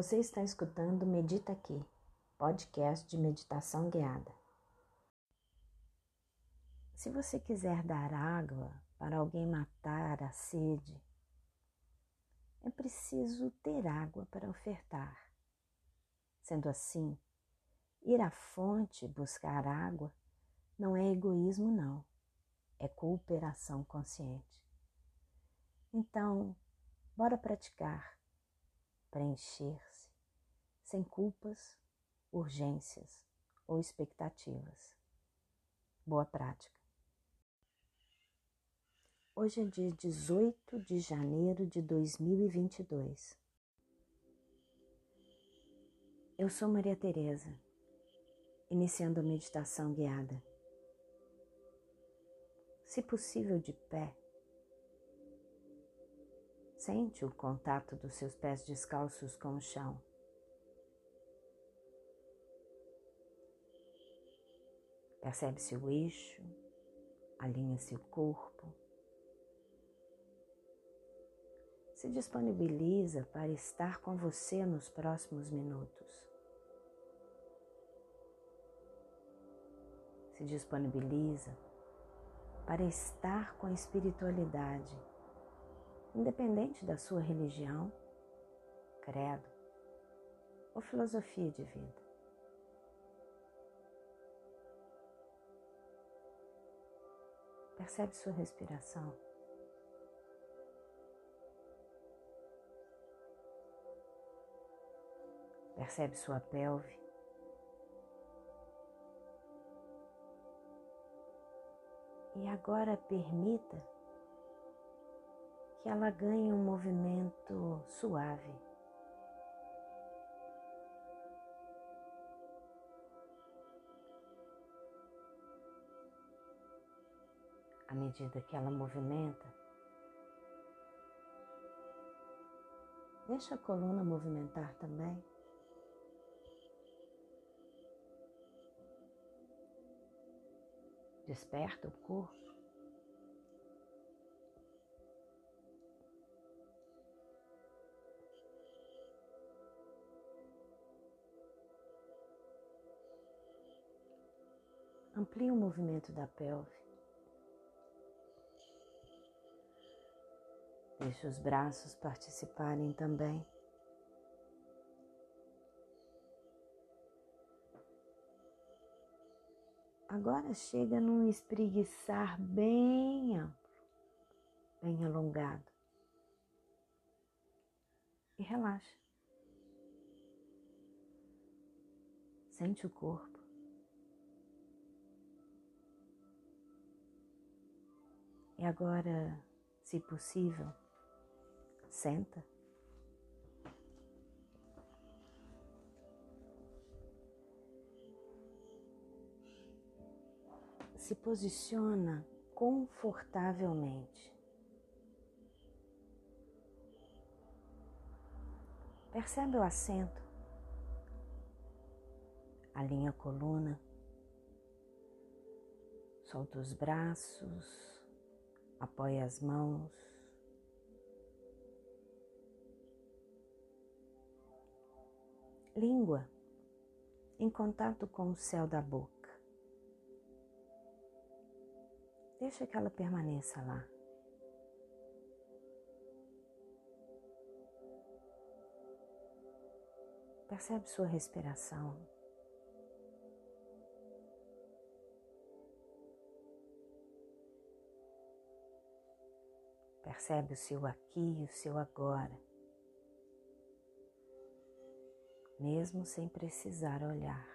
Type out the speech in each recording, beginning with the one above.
Você está escutando Medita Aqui, podcast de meditação guiada. Se você quiser dar água para alguém matar a sede, é preciso ter água para ofertar. Sendo assim, ir à fonte buscar água não é egoísmo, não, é cooperação consciente. Então, bora praticar, preencher-se, sem culpas, urgências ou expectativas. Boa prática. Hoje é dia 18 de janeiro de 2022. Eu sou Maria Tereza, iniciando a meditação guiada. Se possível de pé, sente o contato dos seus pés descalços com o chão. Percebe-se o eixo, alinha-se o corpo. Se disponibiliza para estar com você nos próximos minutos. Se disponibiliza para estar com a espiritualidade, independente da sua religião, credo ou filosofia de vida. Percebe sua respiração. Percebe sua pelve. E agora permita que ela ganhe um movimento suave. À medida que ela movimenta, deixa a coluna movimentar também. Desperta o corpo. Amplie o movimento da pelve. Deixe os braços participarem também. Agora chega num espreguiçar bem amplo, bem alongado. E relaxa. Sente o corpo. E agora, se possível, senta. Se posiciona confortavelmente. Percebe o assento, alinha a coluna, solta os braços, Apoie as mãos. Língua em contato com o céu da boca. Deixa que ela permaneça lá. Percebe sua respiração. Percebe o seu aqui e o seu agora, mesmo sem precisar olhar.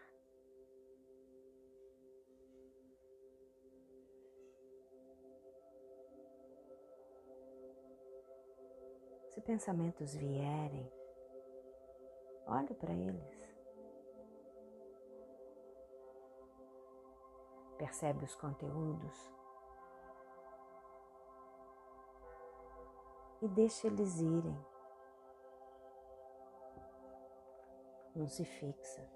Se pensamentos vierem, olhe para eles. Percebe os conteúdos e deixa eles irem. Não se fixa.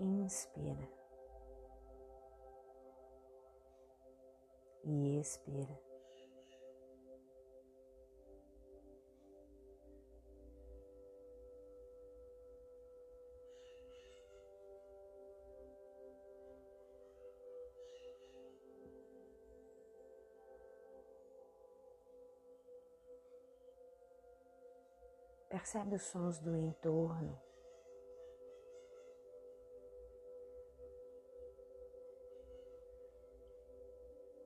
Inspira. e expira. Percebe os sons do entorno.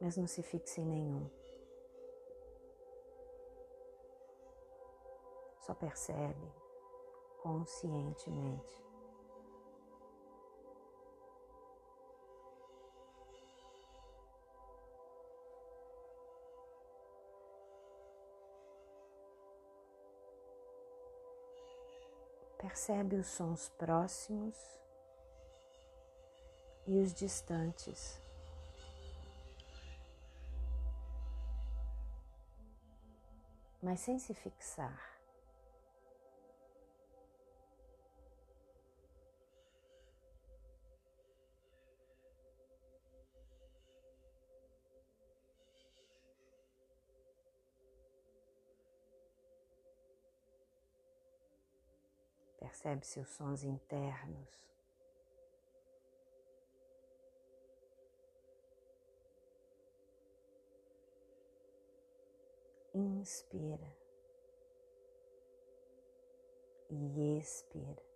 Mas não se fixe em nenhum. Só percebe conscientemente. Percebe os sons próximos e os distantes. Mas sem se fixar. Percebe seus sons internos. Inspira e expira.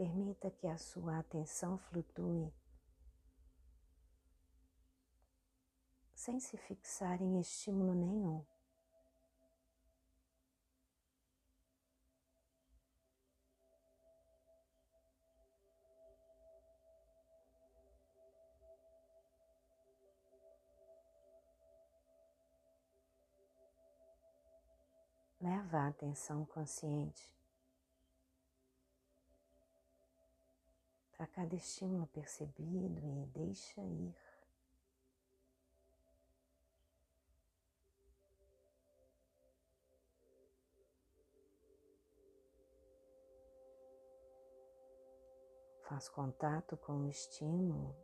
Permita que a sua atenção flutue sem se fixar em estímulo nenhum. Leva a atenção consciente para cada estímulo percebido e deixa ir. Faz contato com o estímulo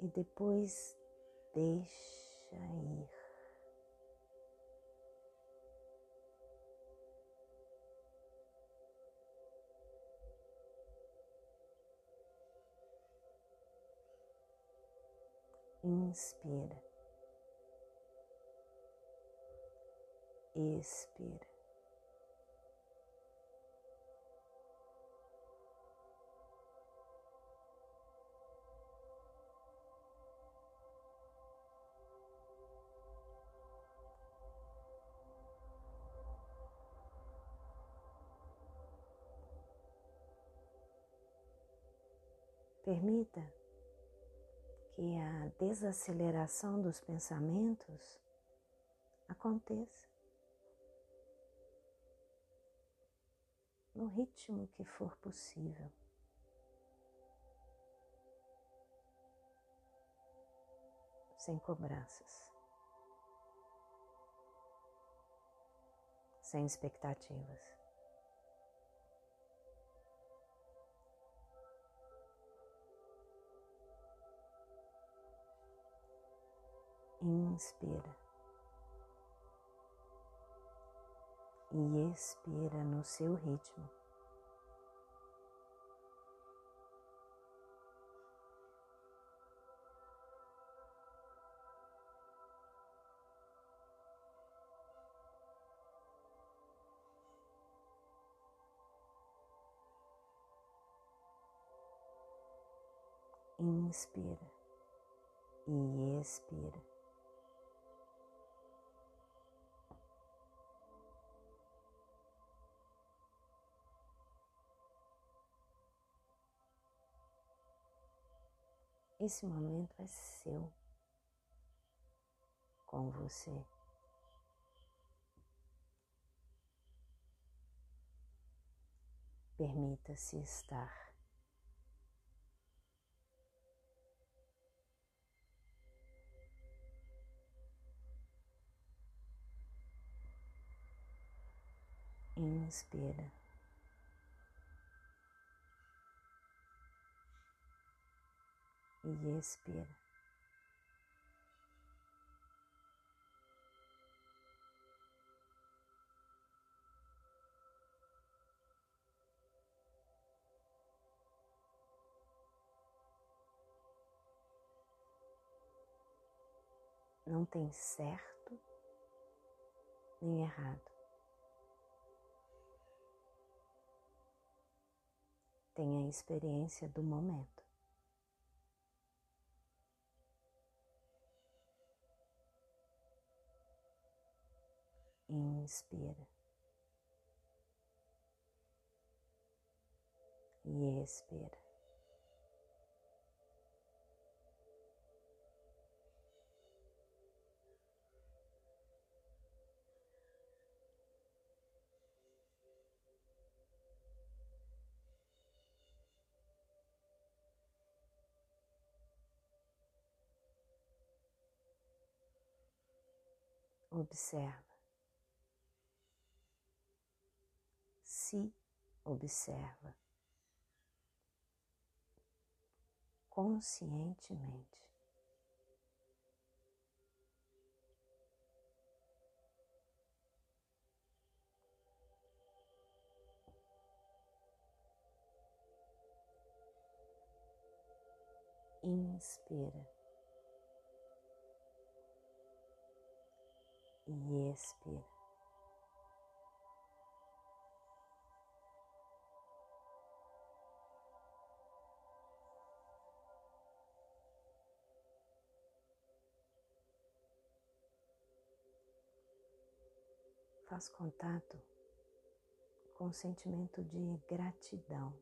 e depois deixa ir. Inspira, expira. Permita que a desaceleração dos pensamentos aconteça no ritmo que for possível. Sem cobranças, sem expectativas. Inspira e expira no seu ritmo. Inspira e expira. Esse momento é seu, com você. Permita-se estar. Inspira. E expira. Não tem certo nem errado. Tem a experiência do momento. Inspira. E expira. observa, se observa conscientemente. Inspira. e expira. Faz contato com o sentimento de gratidão.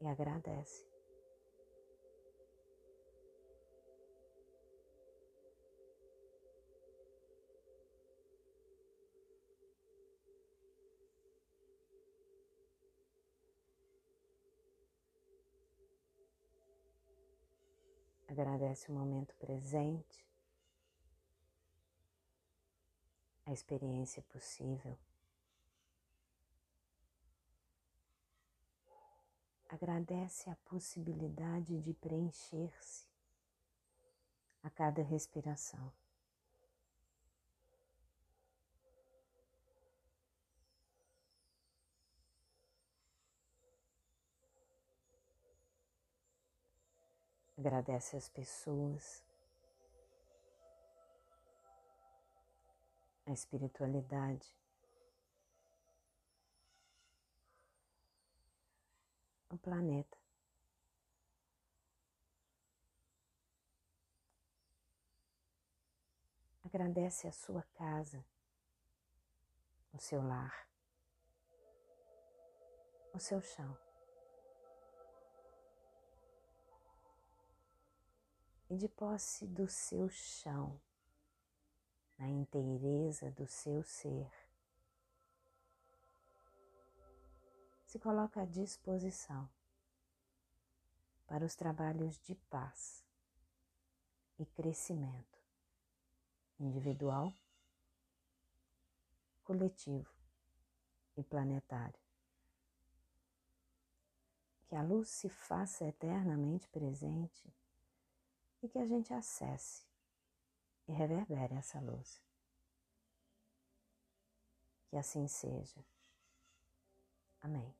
e agradece. Agradece o momento presente, a experiência possível. agradece a possibilidade de preencher-se a cada respiração. Agradece as pessoas, a espiritualidade, o planeta. Agradece a sua casa, o seu lar, o seu chão. E de posse do seu chão, na inteireza do seu ser, se coloca à disposição para os trabalhos de paz e crescimento individual, coletivo e planetário. Que a luz se faça eternamente presente e que a gente acesse e reverbere essa luz. Que assim seja. Amém.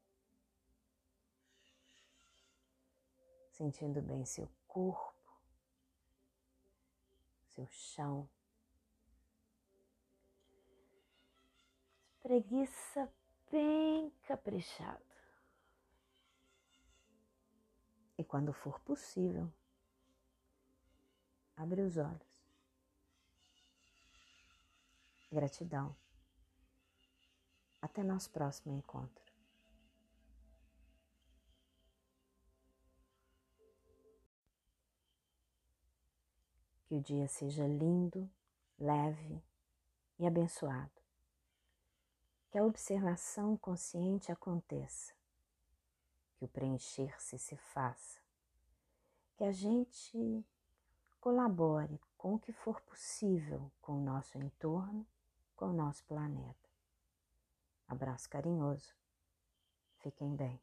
sentindo bem seu corpo, seu chão. Preguiça bem caprichado. E quando for possível, abre os olhos. Gratidão. Até nosso próximo encontro. Que o dia seja lindo, leve e abençoado. Que a observação consciente aconteça. Que o preencher-se se faça. que a gente colabore com o que for possível com o nosso entorno, com o nosso planeta. Abraço carinhoso. Fiquem bem.